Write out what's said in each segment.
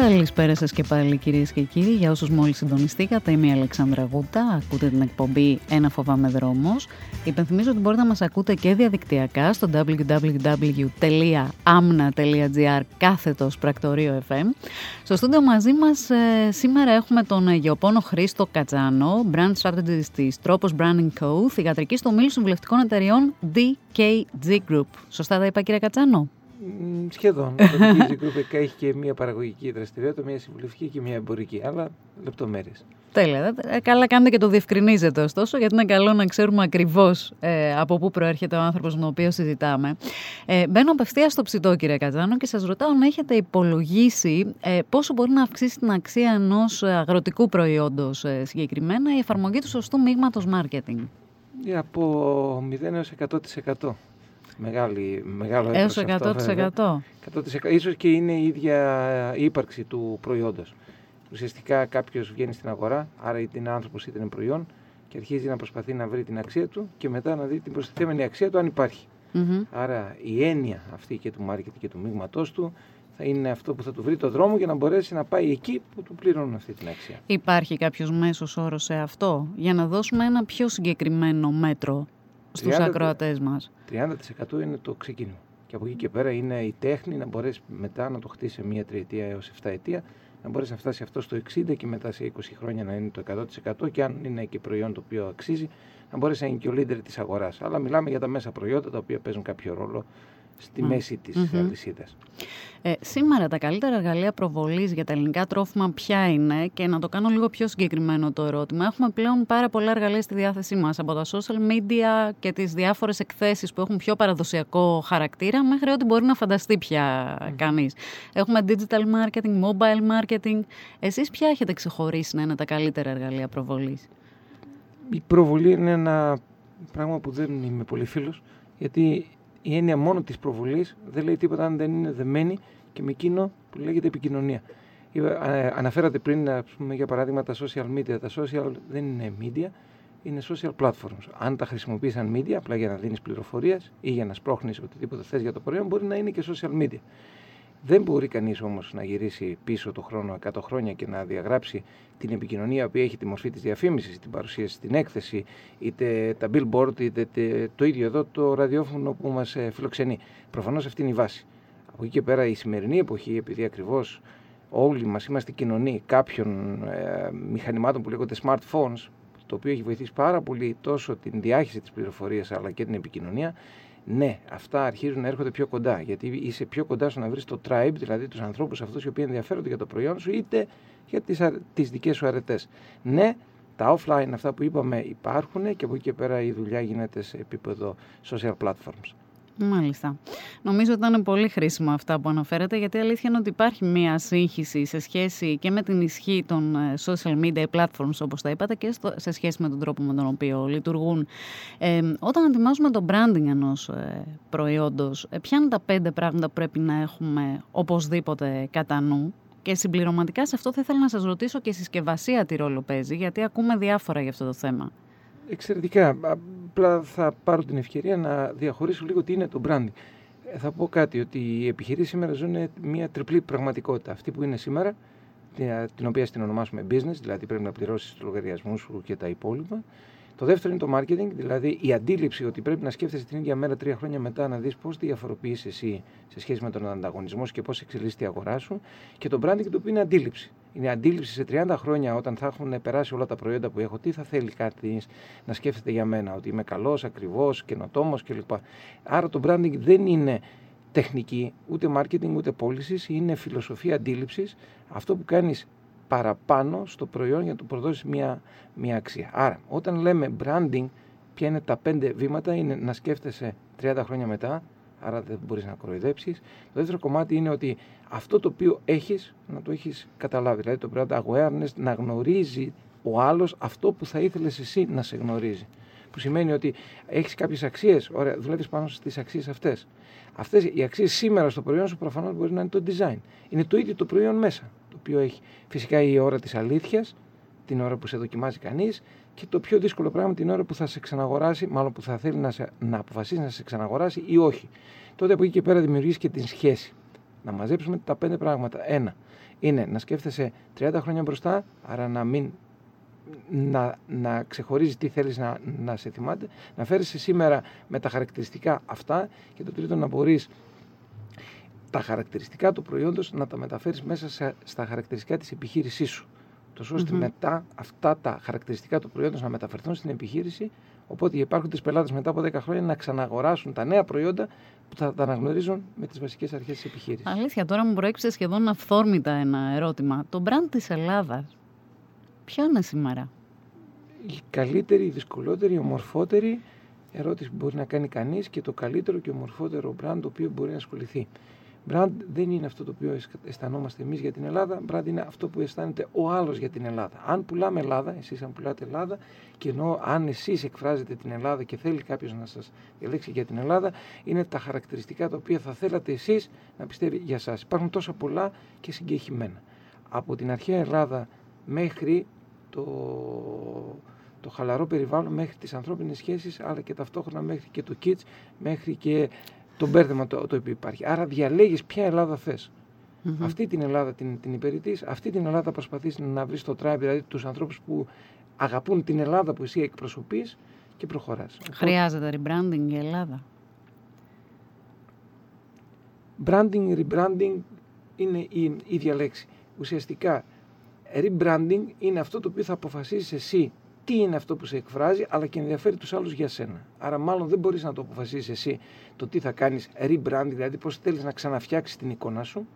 Καλησπέρα σας και πάλι κυρίες και κύριοι. Για όσους μόλις συντονιστήκατε, είμαι η Αλεξάνδρα Γούτα. Ακούτε την εκπομπή Ένα Φοβάμαι Δρόμος. Υπενθυμίζω ότι μπορείτε να μας ακούτε και διαδικτυακά στο www.amna.gr κάθετος πρακτορείο FM. Στο στούντιο μαζί μας ε, σήμερα έχουμε τον γεωπόνο Χρήστο Κατζάνο, brand strategist τη Τρόπος Branding Co., θηγατρική στο Μήλου Συμβουλευτικών Εταιριών DKG Group. Σωστά τα είπα, κύριε Κατζάνο; Σχεδόν. Το DKG Group έχει και μια παραγωγική δραστηριότητα, μια συμβουλευτική και μια εμπορική, αλλά λεπτομέρειες. Τέλεια. Ε, καλά κάνετε και το διευκρινίζετε ωστόσο, γιατί είναι καλό να ξέρουμε ακριβώς ε, από πού προέρχεται ο άνθρωπος με τον οποίος συζητάμε. Ε, μπαίνω απευθείας στο ψητό, κύριε Κατζάνο, και σας ρωτάω αν έχετε υπολογίσει ε, πόσο μπορεί να αυξήσει την αξία ενός αγροτικού προϊόντος ε, συγκεκριμένα η εφαρμογή του σωστού μείγματος marketing. Από 0 έως 100% μεγάλη, μεγάλο Έως 100%. Αυτό, 100%. Ίσως και είναι η ίδια ύπαρξη του προϊόντος. Ουσιαστικά κάποιος βγαίνει στην αγορά, άρα είτε είναι άνθρωπος είτε είναι προϊόν και αρχίζει να προσπαθεί να βρει την αξία του και μετά να δει την προστιθέμενη αξία του αν υπάρχει. Mm-hmm. Άρα η έννοια αυτή και του marketing και του μείγματός του θα είναι αυτό που θα του βρει το δρόμο για να μπορέσει να πάει εκεί που του πληρώνουν αυτή την αξία. Υπάρχει κάποιος μέσος όρος σε αυτό; Για να δώσουμε ένα πιο συγκεκριμένο μέτρο στους 30, ακροατές μας. 30% είναι το ξεκίνημα. Και από εκεί και πέρα είναι η τέχνη να μπορέσει μετά να το χτίσει σε μία τριετία έως 7 ετία, να μπορέσει να φτάσει αυτό στο 60 και μετά σε 20 χρόνια να είναι το 100% και αν είναι και προϊόν το οποίο αξίζει, να μπορέσει να είναι και ο leader της αγοράς. Αλλά μιλάμε για τα μέσα προϊόντα τα οποία παίζουν κάποιο ρόλο στη μέση της mm-hmm. αλυσίδας. Ε, σήμερα τα καλύτερα εργαλεία προβολής για τα ελληνικά τρόφιμα ποια είναι; Και να το κάνω λίγο πιο συγκεκριμένο το ερώτημα. Έχουμε πλέον πάρα πολλά εργαλεία στη διάθεσή μας από τα social media και τις διάφορες εκθέσεις που έχουν πιο παραδοσιακό χαρακτήρα μέχρι ό,τι μπορεί να φανταστεί πια mm. κανείς. Έχουμε digital marketing, mobile marketing. Εσείς ποια έχετε ξεχωρίσει να είναι τα καλύτερα εργαλεία προβολής; Η προβολή είναι ένα πράγμα που δεν είμαι πολύ φίλος γιατί η έννοια μόνο της προβολής δεν λέει τίποτα αν δεν είναι δεμένη και με εκείνο που λέγεται επικοινωνία. Ε, αναφέρατε πριν, πούμε, για παράδειγμα, τα social media. Τα social δεν είναι media, είναι social platforms. Αν τα χρησιμοποιείς σαν media, απλά για να δίνεις πληροφορίες ή για να σπρώχνεις οτιδήποτε θες για το προϊόν, μπορεί να είναι και social media. Δεν μπορεί κανείς όμως να γυρίσει πίσω το χρόνο 100 χρόνια και να διαγράψει την επικοινωνία που έχει τη μορφή της διαφήμισης, την παρουσίαση στην έκθεση, είτε τα billboard, είτε το ίδιο εδώ το ραδιόφωνο που μας ε, φιλοξενεί. Προφανώς αυτή είναι η βάση. Από εκεί και πέρα η σημερινή εποχή, επειδή ακριβώς όλοι μας είμαστε κοινωνοί κάποιων ε, μηχανημάτων που λέγονται smartphones, το οποίο έχει βοηθήσει πάρα πολύ τόσο την διάχυση της πληροφορίας αλλά και την επικοινωνία, ναι, αυτά αρχίζουν να έρχονται πιο κοντά. Γιατί είσαι πιο κοντά στο να βρεις το tribe, δηλαδή τους ανθρώπους αυτούς οι οποίοι ενδιαφέρονται για το προϊόν σου, είτε για τις τις δικές σου αρετές. Ναι, τα offline, αυτά που είπαμε, υπάρχουν και από εκεί και πέρα η δουλειά γίνεται σε επίπεδο social platforms. Μάλιστα. Νομίζω ότι ήταν πολύ χρήσιμα αυτά που αναφέρατε, γιατί η αλήθεια είναι ότι υπάρχει μία σύγχυση σε σχέση και με την ισχύ των ε, social media platforms, όπως τα είπατε, και σε σχέση με τον τρόπο με τον οποίο λειτουργούν. Ε, όταν ετοιμάζουμε το branding ενός ε, προϊόντος, ε, ποια είναι τα πέντε πράγματα που πρέπει να έχουμε οπωσδήποτε κατά νου, και συμπληρωματικά σε αυτό θα ήθελα να σας ρωτήσω και η συσκευασία τι ρόλο παίζει, γιατί ακούμε διάφορα για αυτό το θέμα. Εξαιρετικά. Απλά θα πάρω την ευκαιρία να διαχωρίσω λίγο τι είναι το branding. Ε, θα πω κάτι, ότι οι επιχειρήσεις σήμερα ζουν μια τριπλή πραγματικότητα. Αυτή που είναι σήμερα, την οποία στην ονομάσουμε business, δηλαδή πρέπει να πληρώσεις τους λογαριασμούς σου και τα υπόλοιπα. Το δεύτερο είναι το marketing, δηλαδή η αντίληψη ότι πρέπει να σκέφτεσαι την ίδια μέρα τρία χρόνια μετά να δεις πώς διαφοροποιείς εσύ σε σχέση με τον ανταγωνισμό και πώς εξελίσσεται η αγορά σου. Και το branding το οποίο είναι αντίληψη. Είναι αντίληψη σε 30 χρόνια όταν θα έχουν περάσει όλα τα προϊόντα που έχω, τι θα θέλει κάτι να σκέφτεται για μένα, ότι είμαι καλός, ακριβώς, καινοτόμος κλπ. Άρα το branding δεν είναι τεχνική, ούτε marketing, ούτε πώλησης, είναι φιλοσοφία αντίληψης. Αυτό που κάνεις παραπάνω στο προϊόν για να του προδώσει μια, μια αξία. Άρα, όταν λέμε branding, ποια είναι τα πέντε βήματα, είναι να σκέφτεσαι 30 χρόνια μετά, άρα δεν μπορείς να κοροϊδέψεις. Το δεύτερο κομμάτι είναι ότι αυτό το οποίο έχεις, να το έχεις καταλάβει. Δηλαδή το brand awareness, να γνωρίζει ο άλλος αυτό που θα ήθελες εσύ να σε γνωρίζει. Που σημαίνει ότι έχεις κάποιες αξίες, ωραία, δουλεύεις πάνω στις αξίες αυτές. Αυτές οι αξίες σήμερα στο προϊόν σου προφανώς μπορεί να είναι το design. Είναι το ίδιο το προϊόν μέσα οποίο έχει φυσικά η ώρα της αλήθειας, την ώρα που σε δοκιμάζει κανείς και το πιο δύσκολο πράγμα την ώρα που θα σε ξαναγοράσει, μάλλον που θα θέλει να, σε, να αποφασίσει να σε ξαναγοράσει ή όχι. Τότε από εκεί και πέρα δημιουργείς και την σχέση. Να μαζέψουμε τα πέντε πράγματα. Ένα είναι να σκέφτεσαι 30 χρόνια μπροστά, άρα να μην να, να ξεχωρίζεις τι θέλεις να, να σε θυμάται, να φέρεις σήμερα με τα χαρακτηριστικά αυτά και το τρίτο να μπορείς τα χαρακτηριστικά του προϊόντος να τα μεταφέρεις μέσα στα χαρακτηριστικά της επιχείρησής σου. Τόσο μετά αυτά τα χαρακτηριστικά του προϊόντος να μεταφερθούν στην επιχείρηση, οπότε υπάρχουν τις πελάτες μετά από 10 χρόνια να ξαναγοράσουν τα νέα προϊόντα που θα τα αναγνωρίζουν με τις βασικές αρχές της επιχείρησης. Αλήθεια, τώρα μου προέκυψε σχεδόν αυθόρμητα ένα ερώτημα. Το brand της Ελλάδας Ποιο είναι σήμερα; Η καλύτερη, η δυσκολότερη, η ομορφότερη ερώτηση που μπορεί να κάνει κανείς και το καλύτερο και ομορφότερο brand το οποίο μπορεί να ασχοληθεί. Brand δεν είναι αυτό το οποίο αισθανόμαστε εμείς για την Ελλάδα, brand είναι αυτό που αισθάνεται ο άλλος για την Ελλάδα. Αν πουλάμε Ελλάδα, εσείς αν πουλάτε Ελλάδα και ενώ αν εσείς εκφράζετε την Ελλάδα και θέλει κάποιος να σας διαλέξει για την Ελλάδα, είναι τα χαρακτηριστικά τα οποία θα θέλατε εσείς να πιστεύει για σας. Υπάρχουν τόσα πολλά και συγκεχημένα. Από την αρχαία Ελλάδα μέχρι το, το χαλαρό περιβάλλον μέχρι τις ανθρώπινες σχέσεις αλλά και ταυτόχρονα μέχρι και το kids μέχρι και το μπέρδεμα το, το οποίο υπάρχει. Άρα διαλέγεις ποια Ελλάδα θες. Αυτή την Ελλάδα την, την υπηρετείς, αυτή την Ελλάδα προσπαθείς να βρεις το tribe, δηλαδή τους ανθρώπους που αγαπούν την Ελλάδα που εσύ εκπροσωπείς και προχωράς. Χρειάζεται rebranding η Ελλάδα. Branding, rebranding είναι η ίδια λέξη. Ουσιαστικά rebranding είναι αυτό το οποίο θα αποφασίσεις εσύ τι είναι αυτό που σε εκφράζει, αλλά και ενδιαφέρει τους άλλους για σένα. Άρα, μάλλον δεν μπορείς να το αποφασίσεις εσύ το τι θα κάνεις rebranding, δηλαδή πώς θέλεις να ξαναφτιάξεις την εικόνα σου,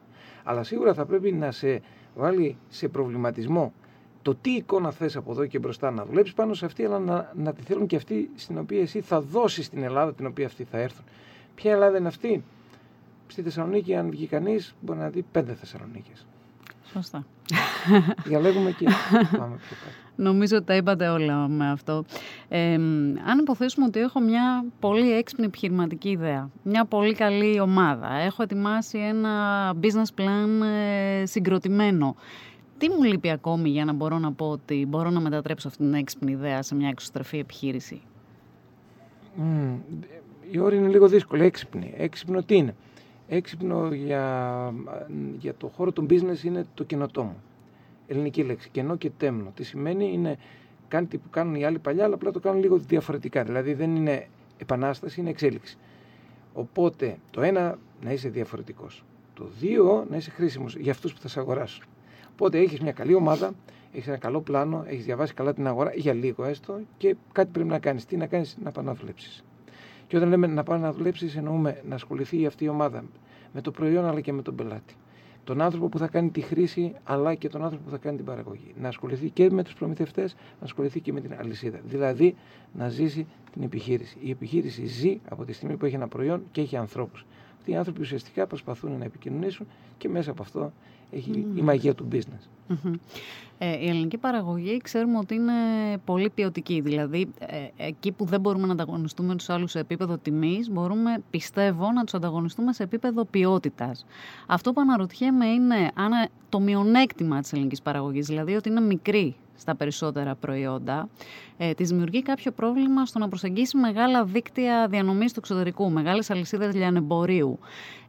αλλά σίγουρα θα πρέπει να σε βάλει σε προβληματισμό το τι εικόνα θες από εδώ και μπροστά να δουλέψεις πάνω σε αυτή, αλλά να, να τη θέλουν και αυτή στην οποία εσύ θα δώσεις στην Ελλάδα την οποία αυτοί θα έρθουν. Ποια Ελλάδα είναι αυτή, Στη Θεσσαλονίκη, αν βγει κανείς, μπορεί να δει πέντε Θεσσαλονίκες. Σωστά. Διαλέγουμε και πάμε πιο κάτω. Νομίζω ότι τα είπατε όλα με αυτό. Ε, αν υποθέσουμε ότι έχω μια πολύ έξυπνη επιχειρηματική ιδέα, μια πολύ καλή ομάδα, έχω ετοιμάσει ένα business plan ε, συγκροτημένο, τι μου λείπει ακόμη για να μπορώ να πω ότι μπορώ να μετατρέψω αυτή την έξυπνη ιδέα σε μια εξωστρεφή επιχείρηση; Mm, η όρη είναι λίγο δύσκολη. Έξυπνη. Έξυπνο τι είναι; Έξυπνο για, για το χώρο του business είναι το καινοτόμο. Ελληνική λέξη. Κενό και τέμνο. Τι σημαίνει είναι κάτι που κάνουν οι άλλοι παλιά, αλλά απλά το κάνουν λίγο διαφορετικά. Δηλαδή δεν είναι επανάσταση, είναι εξέλιξη. Οπότε το ένα να είσαι διαφορετικός. Το δύο να είσαι χρήσιμος για αυτούς που θα σε αγοράσουν. Οπότε έχεις μια καλή ομάδα, έχεις ένα καλό πλάνο, έχεις διαβάσει καλά την αγορά για λίγο έστω και κάτι πρέπει να κάνεις. Τι να κάνεις, να επαναδουλέψει. Και όταν λέμε να πάει να δουλέψει, εννοούμε να ασχοληθεί αυτή η ομάδα με το προϊόν αλλά και με τον πελάτη. Τον άνθρωπο που θα κάνει τη χρήση αλλά και τον άνθρωπο που θα κάνει την παραγωγή. Να ασχοληθεί και με τους προμηθευτές, να ασχοληθεί και με την αλυσίδα. Δηλαδή να ζήσει την επιχείρηση. Η επιχείρηση ζει από τη στιγμή που έχει ένα προϊόν και έχει ανθρώπους. Αυτοί οι άνθρωποι ουσιαστικά προσπαθούν να επικοινωνήσουν και μέσα από αυτό έχει η μαγεία του business. Ε, η ελληνική παραγωγή ξέρουμε ότι είναι πολύ ποιοτική. Δηλαδή, ε, εκεί που δεν μπορούμε να ανταγωνιστούμε τους άλλους σε επίπεδο τιμής, μπορούμε, πιστεύω, να τους ανταγωνιστούμε σε επίπεδο ποιότητας. Αυτό που αναρωτιέμαι είναι αν ε, το μειονέκτημα της ελληνικής παραγωγής, δηλαδή ότι είναι μικρή στα περισσότερα προϊόντα, ε, της δημιουργεί κάποιο πρόβλημα στο να προσεγγίσει μεγάλα δίκτυα διανομής του εξωτερικού, μεγάλες αλυσίδες λιανεμπορίου.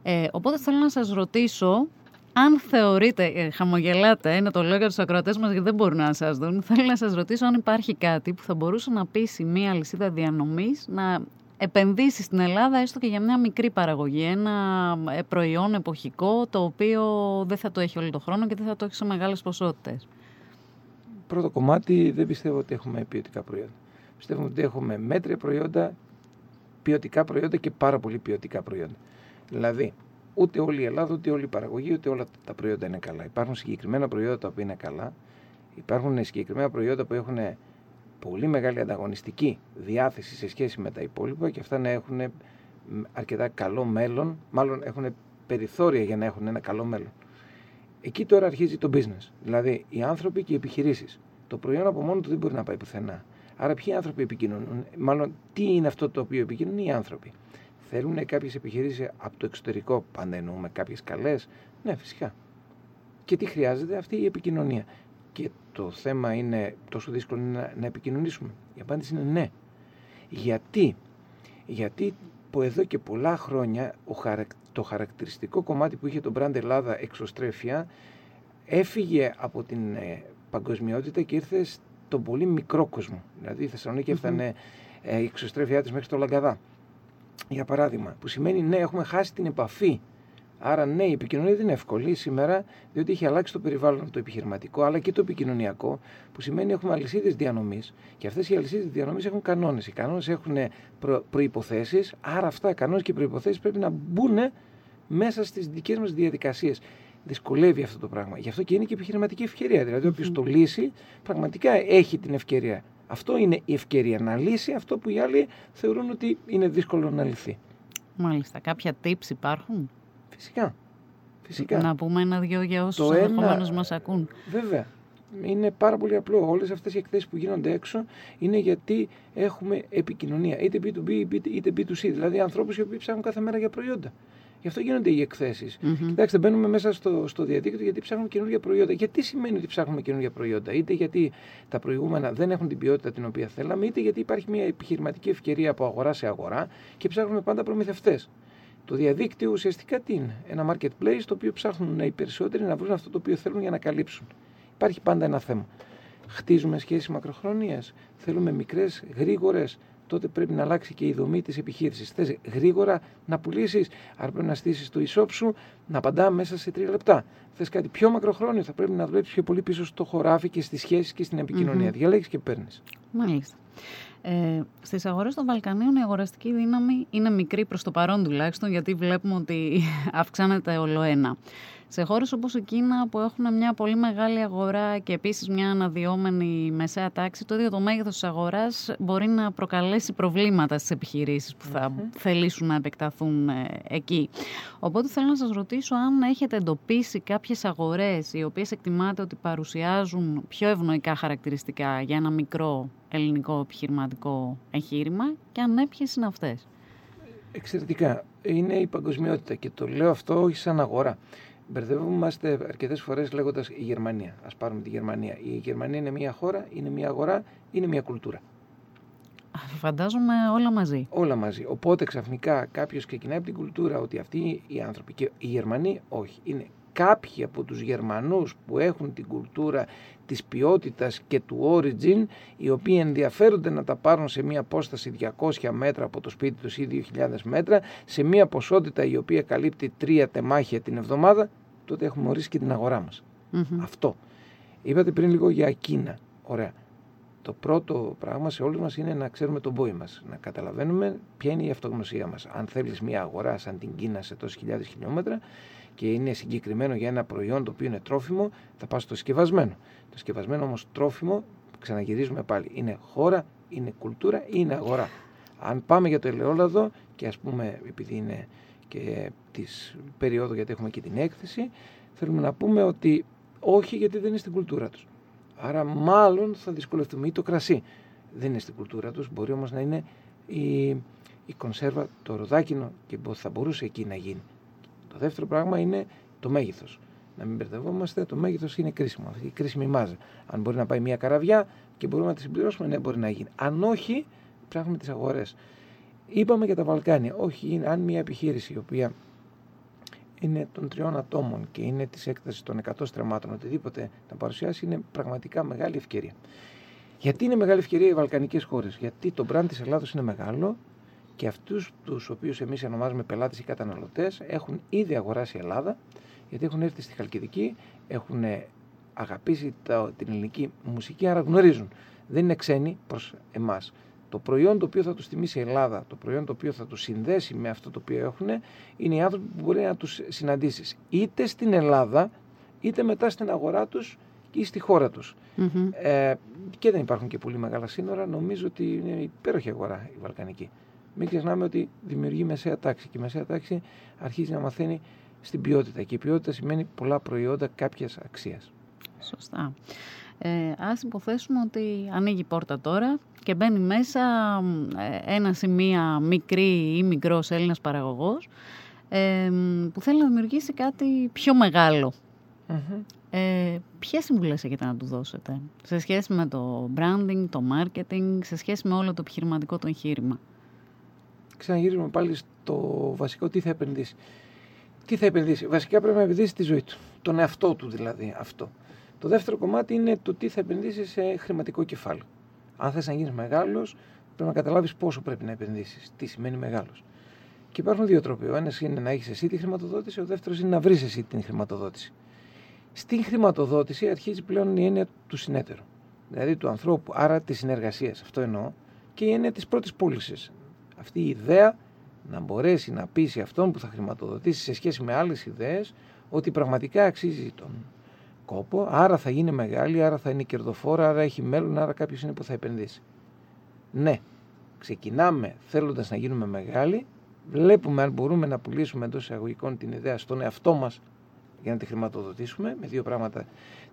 Ε, οπότε θέλω να σας ρωτήσω αν θεωρείτε, ε, χαμογελάτε, να το λέω για τους ακροατές μας γιατί δεν μπορούν να σας δουν, θέλω να σας ρωτήσω αν υπάρχει κάτι που θα μπορούσε να πείσει μία αλυσίδα διανομής να επενδύσει στην Ελλάδα έστω και για μια μικρή παραγωγή. Ένα ε, προϊόν εποχικό το οποίο δεν θα το έχει όλο τον χρόνο και δεν θα το έχει σε μεγάλες ποσότητες. Πρώτο κομμάτι δεν πιστεύω ότι έχουμε ποιοτικά προϊόντα. Πιστεύω ότι έχουμε μέτρια προϊόντα, ποιοτικά προϊόντα και πάρα πολύ ποιοτικά προϊόντα. Δηλαδή, ούτε όλη η Ελλάδα, ούτε όλη η παραγωγή, ούτε όλα τα προϊόντα είναι καλά. Υπάρχουν συγκεκριμένα προϊόντα τα οποία είναι καλά. Υπάρχουν συγκεκριμένα προϊόντα που έχουν πολύ μεγάλη ανταγωνιστική διάθεση σε σχέση με τα υπόλοιπα και αυτά να έχουν αρκετά καλό μέλλον, μάλλον έχουν περιθώρια για να έχουν ένα καλό μέλλον. Εκεί τώρα αρχίζει το business. Δηλαδή οι άνθρωποι και οι επιχειρήσεις. Το προϊόν από μόνο του δεν μπορεί να πάει πουθενά. Άρα, ποιοι άνθρωποι επικοινωνούν, μάλλον τι είναι αυτό το οποίο επικοινωνούν οι άνθρωποι. Θέλουν κάποιες επιχειρήσεις από το εξωτερικό, πάντα εννοούμε κάποιες καλές; Ναι, φυσικά. Και τι χρειάζεται αυτή η επικοινωνία; Και το θέμα είναι τόσο δύσκολο να, να επικοινωνήσουμε; Η απάντηση είναι ναι. Γιατί, Γιατί που εδώ και πολλά χρόνια το χαρακτηριστικό κομμάτι που είχε το brand Ελλάδα εξωστρέφεια έφυγε από την ε, παγκοσμιότητα και ήρθε στον πολύ μικρό κόσμο. Δηλαδή η Θεσσαλονίκη έφτανε ε, η εξωστρέφειά της μέχρι το Λαγκαδά. Για παράδειγμα, που σημαίνει ναι, έχουμε χάσει την επαφή Άρα, ναι, η επικοινωνία δεν είναι εύκολη σήμερα, διότι έχει αλλάξει το περιβάλλον το επιχειρηματικό, αλλά και το επικοινωνιακό, που σημαίνει έχουμε αλυσίδες διανομής. Και αυτές οι αλυσίδες διανομής έχουν κανόνες. Οι κανόνες έχουν προ, προποθέσει, άρα αυτά οι κανόνες και οι προποθέσει πρέπει να μπουν μέσα στις δικές μας διαδικασίες. Δυσκολεύει αυτό το πράγμα. Γι' αυτό και είναι και επιχειρηματική ευκαιρία. Δηλαδή, όποιος το λύσει, πραγματικά έχει την ευκαιρία. Αυτό είναι η ευκαιρία να λύσει αυτό που οι άλλοι θεωρούν ότι είναι δύσκολο να λυθεί. Μάλιστα. Κάποια tips υπάρχουν; Φυσικά. Φυσικά. Να πούμε ένα-δυο για όσους ενδεχομένως μας ακούν. Βέβαια. Είναι πάρα πολύ απλό. Όλες αυτές οι εκθέσεις που γίνονται έξω είναι γιατί έχουμε επικοινωνία. Είτε B2B είτε B2C. Δηλαδή ανθρώπους οι οποίοι ψάχνουν κάθε μέρα για προϊόντα. Γι' αυτό γίνονται οι εκθέσεις. Mm-hmm. Κοιτάξτε, μπαίνουμε μέσα στο, στο διαδίκτυο γιατί ψάχνουμε καινούργια προϊόντα. Γιατί σημαίνει ότι ψάχνουμε καινούργια προϊόντα, είτε γιατί τα προηγούμενα δεν έχουν την ποιότητα την οποία θέλαμε, είτε γιατί υπάρχει μια επιχειρηματική ευκαιρία από αγορά σε αγορά και ψάχνουμε πάντα προμηθευτές. Το διαδίκτυο ουσιαστικά τι είναι; Ένα marketplace το οποίο ψάχνουν οι περισσότεροι να βρουν αυτό το οποίο θέλουν για να καλύψουν. Υπάρχει πάντα ένα θέμα. Χτίζουμε σχέσεις μακροχρόνια. Θέλουμε μικρές, γρήγορες. Τότε πρέπει να αλλάξει και η δομή της επιχείρησης. Θες γρήγορα να πουλήσεις, άρα πρέπει να στήσεις το e σου να απαντά μέσα σε τρία λεπτά. Θες κάτι πιο μακροχρόνιο, θα πρέπει να δουλέψεις πιο πολύ πίσω στο χωράφι και στις σχέσεις και στην επικοινωνία. Mm-hmm. Διαλέγεις και παίρνεις. Μάλιστα. Ε, στις αγορές των Βαλκανίων η αγοραστική δύναμη είναι μικρή προς το παρόν τουλάχιστον γιατί βλέπουμε ότι αυξάνεται όλο ένα. Σε χώρες όπως η Κίνα που έχουν μια πολύ μεγάλη αγορά και επίσης μια αναδυόμενη μεσαία τάξη, το ίδιο το μέγεθος της αγοράς μπορεί να προκαλέσει προβλήματα στις επιχειρήσεις που θα θελήσουν να επεκταθούν ε, εκεί. Οπότε θέλω να σας ρωτήσω αν έχετε εντοπίσει κάποιες αγορές οι οποίες εκτιμάτε ότι παρουσιάζουν πιο ευνοϊκά χαρακτηριστικά για ένα μικρό ελληνικό επιχειρηματικό εγχείρημα και αν ναι, είναι αυτές; Εξαιρετικά. Είναι η παγκοσμιότητα και το λέω αυτό όχι σαν αγορά. Μπερδεύομαστε αρκετές φορές λέγοντας η Γερμανία. Α πάρουμε τη Γερμανία. Η Γερμανία είναι μια χώρα, είναι μια αγορά, είναι μια κουλτούρα. Φαντάζομαι όλα μαζί. Όλα μαζί. Οπότε ξαφνικά κάποιος ξεκινάει από την κουλτούρα ότι αυτοί οι άνθρωποι και οι Γερμανοί όχι. Είναι κάποιοι από τους Γερμανούς που έχουν την κουλτούρα της ποιότητας και του origin οι οποίοι ενδιαφέρονται να τα πάρουν σε μια απόσταση 200 μέτρα από το σπίτι τους ή 2.000 μέτρα σε μια ποσότητα η οποία καλύπτει τρία τεμάχια την εβδομάδα τότε έχουμε ορίσει και την αγορά μας. Αυτό. Είπατε πριν λίγο για Κίνα. Ωραία. Το πρώτο πράγμα σε όλους μας είναι να ξέρουμε τον πόη μας, να καταλαβαίνουμε ποια είναι η αυτογνωσία μας. Αν θέλεις μια αγορά σαν την Κίνα σε τόσες χιλιάδες χιλιόμετρα, και είναι συγκεκριμένο για ένα προϊόν το οποίο είναι τρόφιμο, θα πας στο συσκευασμένο. Το συσκευασμένο όμως τρόφιμο, ξαναγυρίζουμε πάλι, είναι χώρα, είναι κουλτούρα ή είναι αγορά. Αν πάμε για το ελαιόλαδο και ας πούμε επειδή είναι και της περίοδου γιατί έχουμε και την έκθεση, θέλουμε να πούμε ότι όχι γιατί δεν είναι στην κουλτούρα τους. Άρα μάλλον θα δυσκολευτούμε ή το κρασί. Δεν είναι στην κουλτούρα τους, μπορεί όμως να είναι η, η κονσέρβα, το ροδάκινο και θα μπορούσε εκεί να γίνει. Το δεύτερο πράγμα είναι το μέγεθος. Να μην μπερδευόμαστε, το μέγεθος είναι κρίσιμο. Αυτή η κρίσιμη μάζα. Αν μπορεί να πάει μια καραβιά και μπορούμε να τη συμπληρώσουμε, ναι, μπορεί να γίνει. Αν όχι, ψάχνουμε τις αγορές. Είπαμε για τα Βαλκάνια. Όχι, αν μια επιχείρηση η οποία είναι των τριών ατόμων και είναι της έκτασης των 100 στρεμμάτων, οτιδήποτε να παρουσιάσει, είναι πραγματικά μεγάλη ευκαιρία. Γιατί είναι μεγάλη ευκαιρία οι Βαλκανικές χώρες, Γιατί το brand της Ελλάδος είναι μεγάλο, και αυτούς τους οποίους εμείς ονομάζουμε πελάτες ή καταναλωτές έχουν ήδη αγοράσει η Ελλάδα, γιατί έχουν έρθει στη Χαλκιδική, έχουν αγαπήσει την ελληνική μουσική, άρα γνωρίζουν. Δεν είναι ξένοι προς εμάς. Το προϊόν το οποίο θα τους τιμήσει η Ελλάδα, το προϊόν το οποίο θα τους συνδέσει με αυτό το οποίο έχουν, είναι οι άνθρωποι που μπορεί να τους συναντήσεις είτε στην Ελλάδα, είτε μετά στην αγορά τους ή στη χώρα τους. Ε, και δεν υπάρχουν και πολύ μεγάλα σύνορα. Νομίζω ότι είναι υπέροχη αγορά η Βαλκανική μην ξεχνάμε ότι δημιουργεί μεσαία τάξη και η μεσαία τάξη αρχίζει να μαθαίνει στην ποιότητα και η ποιότητα σημαίνει πολλά προϊόντα κάποιας αξίας. Σωστά. Ε, ας υποθέσουμε ότι ανοίγει η πόρτα τώρα και μπαίνει μέσα ε, ένα ή μία μικρή ή μικρός Έλληνας παραγωγός ε, που θέλει να δημιουργήσει κάτι πιο μεγάλο. Mm-hmm. Ε, ποιες συμβουλές έχετε να του δώσετε σε σχέση με το branding, το marketing, σε σχέση με όλο το επιχειρηματικό το εγχείρημα; Ξαναγυρίζουμε πάλι στο βασικό τι θα επενδύσει. Τι θα επενδύσει. Βασικά πρέπει να επενδύσει τη ζωή του. Τον εαυτό του δηλαδή αυτό. Το δεύτερο κομμάτι είναι το τι θα επενδύσει σε χρηματικό κεφάλαιο. Αν θες να γίνεις μεγάλος, πρέπει να καταλάβεις πόσο πρέπει να επενδύσεις. Τι σημαίνει μεγάλος. Και υπάρχουν δύο τρόποι. Ο ένας είναι να έχεις εσύ τη χρηματοδότηση, ο δεύτερος είναι να βρεις εσύ την χρηματοδότηση. Στην χρηματοδότηση αρχίζει πλέον η έννοια του συνέτερου. Δηλαδή του ανθρώπου, άρα της συνεργασίας. Αυτό εννοώ. Και η έννοια της πρώτης πώλησης. Αυτή η ιδέα να μπορέσει να πείσει αυτόν που θα χρηματοδοτήσει σε σχέση με άλλες ιδέες ότι πραγματικά αξίζει τον κόπο, άρα θα γίνει μεγάλη, άρα θα είναι κερδοφόρα, άρα έχει μέλλον, άρα κάποιος είναι που θα επενδύσει. Ναι, ξεκινάμε θέλοντας να γίνουμε μεγάλοι, βλέπουμε αν μπορούμε να πουλήσουμε εντός εισαγωγικών την ιδέα στον εαυτό μας για να τη χρηματοδοτήσουμε με δύο πράγματα,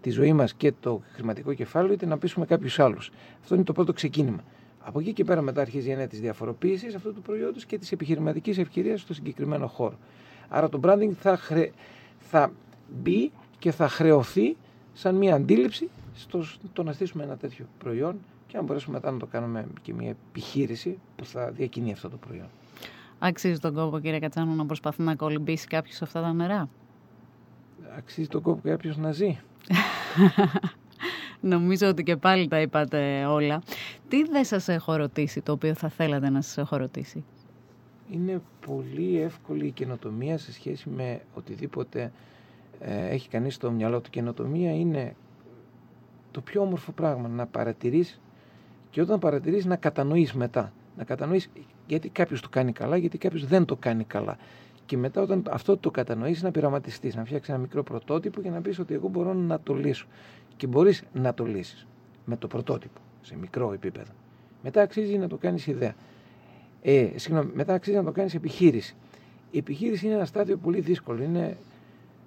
τη ζωή μας και το χρηματικό κεφάλαιο, είτε να πείσουμε κάποιους άλλους. Αυτό είναι το πρώτο ξεκίνημα. Από εκεί και πέρα μετά αρχίζει η έννοια της διαφοροποίησης αυτού του προϊόντος και της επιχειρηματικής ευκαιρίας στο συγκεκριμένο χώρο. Άρα το branding θα, χρε... θα μπει και θα χρεωθεί σαν μια αντίληψη στο το να στήσουμε ένα τέτοιο προϊόν και αν μπορέσουμε μετά να το κάνουμε και μια επιχείρηση που θα διακινεί αυτό το προϊόν. Αξίζει τον κόπο, κύριε Κατσάνου, να προσπαθεί να κολυμπήσει κάποιος σε αυτά τα νερά; Αξίζει τον κόπο κάποιος να ζει. Νομίζω ότι και πάλι τα είπατε όλα. Τι δεν σας έχω ρωτήσει το οποίο θα θέλατε να σας έχω ρωτήσει; Είναι πολύ εύκολη η καινοτομία σε σχέση με οτιδήποτε ε, έχει κανείς στο μυαλό του. Καινοτομία είναι το πιο όμορφο πράγμα, να παρατηρείς και όταν παρατηρείς να κατανοείς μετά. Να κατανοείς γιατί κάποιος το κάνει καλά, γιατί κάποιος δεν το κάνει καλά. Και μετά όταν αυτό το κατανοείς να πειραματιστείς, να φτιάξεις ένα μικρό πρωτότυπο και να πεις ότι εγώ μπορώ να το λύσω. Και μπορείς να το λύσεις με το πρωτότυπο, σε μικρό επίπεδο. Μετά αξίζει να το κάνεις ιδέα. Ε, συγγνώμη, μετά αξίζει να το κάνεις επιχείρηση. Η επιχείρηση είναι ένα στάδιο πολύ δύσκολο. Είναι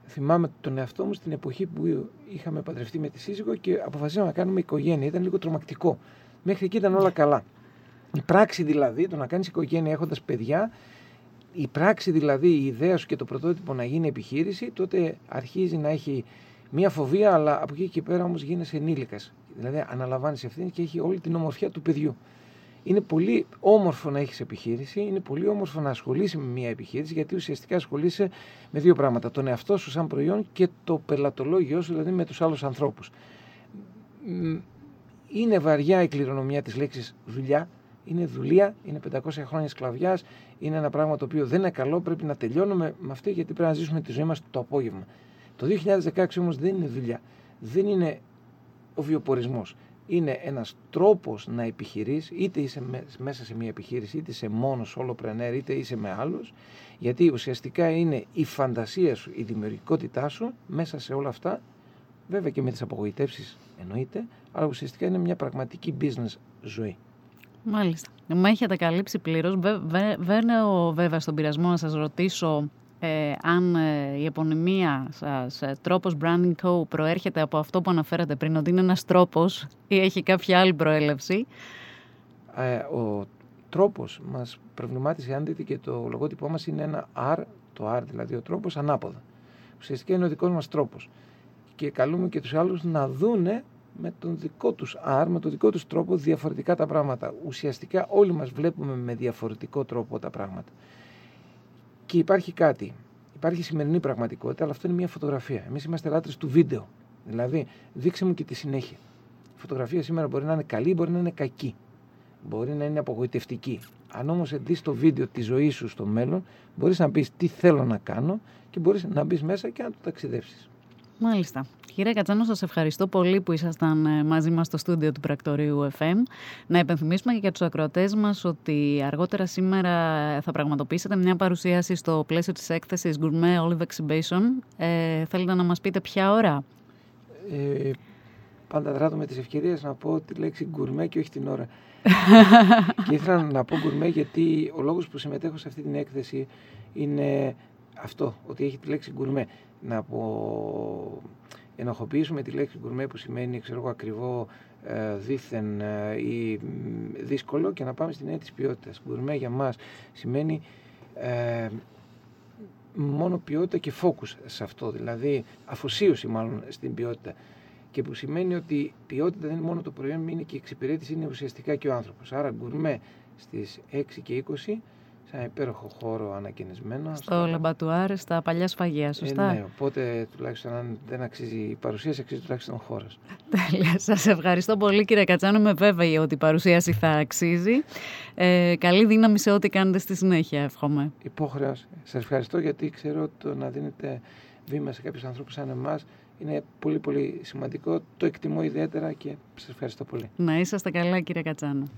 θυμάμαι τον εαυτό μου στην εποχή που είχαμε παντρευτεί με τη σύζυγο και αποφασίσαμε να κάνουμε οικογένεια. Ήταν λίγο τρομακτικό. Μέχρι εκεί ήταν όλα καλά. Η πράξη δηλαδή, το να κάνεις οικογένεια έχοντας παιδιά, η πράξη δηλαδή, η ιδέα σου και το πρωτότυπο να γίνει επιχείρηση, τότε αρχίζει να έχει μία φοβία, αλλά από εκεί και πέρα όμως γίνεσαι ενήλικας. Δηλαδή αναλαμβάνεις ευθύνη και έχει όλη την ομορφιά του παιδιού. Είναι πολύ όμορφο να έχεις επιχείρηση, είναι πολύ όμορφο να ασχολείσαι με μια επιχείρηση, γιατί ουσιαστικά ασχολείσαι με δύο πράγματα. Τον εαυτό σου σαν προϊόν και το πελατολόγιο σου, δηλαδή με τους άλλους ανθρώπους. Είναι βαριά η κληρονομιά της λέξης δουλειά. Είναι δουλεία, είναι 500 χρόνια σκλαβιάς, είναι ένα πράγμα το οποίο δεν είναι καλό. Πρέπει να τελειώνουμε με αυτή γιατί πρέπει να ζήσουμε τη ζωή μας το απόγευμα. Το 2016 όμως δεν είναι δουλειά. Δεν είναι ο βιοπορισμός είναι ένας τρόπος να επιχειρείς, είτε είσαι μέσα σε μια επιχείρηση, είτε είσαι μόνος πρενέρ, είτε είσαι με άλλους, γιατί ουσιαστικά είναι η φαντασία σου, η δημιουργικότητά σου μέσα σε όλα αυτά, βέβαια και με τις απογοητεύσεις εννοείται, αλλά ουσιαστικά είναι μια πραγματική business ζωή. Μάλιστα. Με έχετε καλύψει πλήρως. Βαίνω βέβαια στον πειρασμό να σας ρωτήσω ε, αν ε, η επωνυμία σας, ε, τρόπος Branding Co. προέρχεται από αυτό που αναφέρατε πριν, ότι είναι ένας τρόπος ή έχει κάποια άλλη προέλευση; Ε, ο τρόπος μας προβλημάτισε, αν δείτε και το λογότυπό μας είναι ένα R, το R δηλαδή ο τρόπος ανάποδα. Ουσιαστικά είναι ο δικός μας τρόπος. Και καλούμε και τους άλλους να δούνε με τον δικό τους R, με τον δικό τους τρόπο διαφορετικά τα πράγματα. Ουσιαστικά όλοι μας βλέπουμε με διαφορετικό τρόπο τα πράγματα. Και υπάρχει κάτι. Υπάρχει σημερινή πραγματικότητα, αλλά αυτό είναι μια φωτογραφία. Εμείς είμαστε λάτρες του βίντεο. Δηλαδή, δείξε μου και τη συνέχεια. Η φωτογραφία σήμερα μπορεί να είναι καλή, μπορεί να είναι κακή. Μπορεί να είναι απογοητευτική. Αν όμως δεις το βίντεο της ζωής σου στο μέλλον, μπορείς να πεις τι θέλω να κάνω και μπορείς να μπεις μέσα και να το ταξιδέψεις. Μάλιστα. Κύριε Κατσάνο, σας ευχαριστώ πολύ που ήσασταν ε, μαζί μας στο στούντιο του Πρακτορείου FM. Να επενθυμίσουμε και για τους ακροατές μας ότι αργότερα σήμερα θα πραγματοποιήσετε μια παρουσίαση στο πλαίσιο της έκθεσης Gourmet Olive Exhibition. Ε, θέλετε να μας πείτε ποια ώρα; Ε, πάντα δράτω με τις ευκαιρίες να πω τη λέξη gourmet και όχι την ώρα. και ήθελα να πω gourmet γιατί ο λόγος που συμμετέχω σε αυτή την έκθεση είναι αυτό, ότι έχει τη λέξη gourmet. Να πω ενοχοποιήσουμε τη λέξη γκουρμέ που σημαίνει ξέρω εγώ, ακριβό, ε, δίθεν ε, ή δύσκολο και να πάμε στην έννοια της ποιότητας. Γκουρμέ για μας σημαίνει ε, μόνο ποιότητα και focus σε αυτό, δηλαδή αφοσίωση μάλλον στην ποιότητα και που σημαίνει ότι ποιότητα δεν είναι μόνο το προϊόν, είναι και η εξυπηρέτηση, είναι ουσιαστικά και ο άνθρωπος. Άρα γκουρμέ στις 6 και 20 σε ένα υπέροχο χώρο ανακαινισμένο. Στο L'Abattoir, στα παλιά σφαγεία, σωστά; Ε, ναι, οπότε τουλάχιστον αν δεν αξίζει η παρουσίαση, αξίζει τουλάχιστον ο χώρος. Τέλεια. Σας ευχαριστώ πολύ, κύριε Κατσάνο. Είμαι βέβαιη ότι η παρουσίαση θα αξίζει. Ε, καλή δύναμη σε ό,τι κάνετε στη συνέχεια, εύχομαι. Υποχρέωση. Σας ευχαριστώ γιατί ξέρω ότι το να δίνετε βήμα σε κάποιους ανθρώπους σαν εμάς είναι πολύ πολύ σημαντικό. Το εκτιμώ ιδιαίτερα και σας ευχαριστώ πολύ. Να είσαστε καλά κύριε Κατσάνο.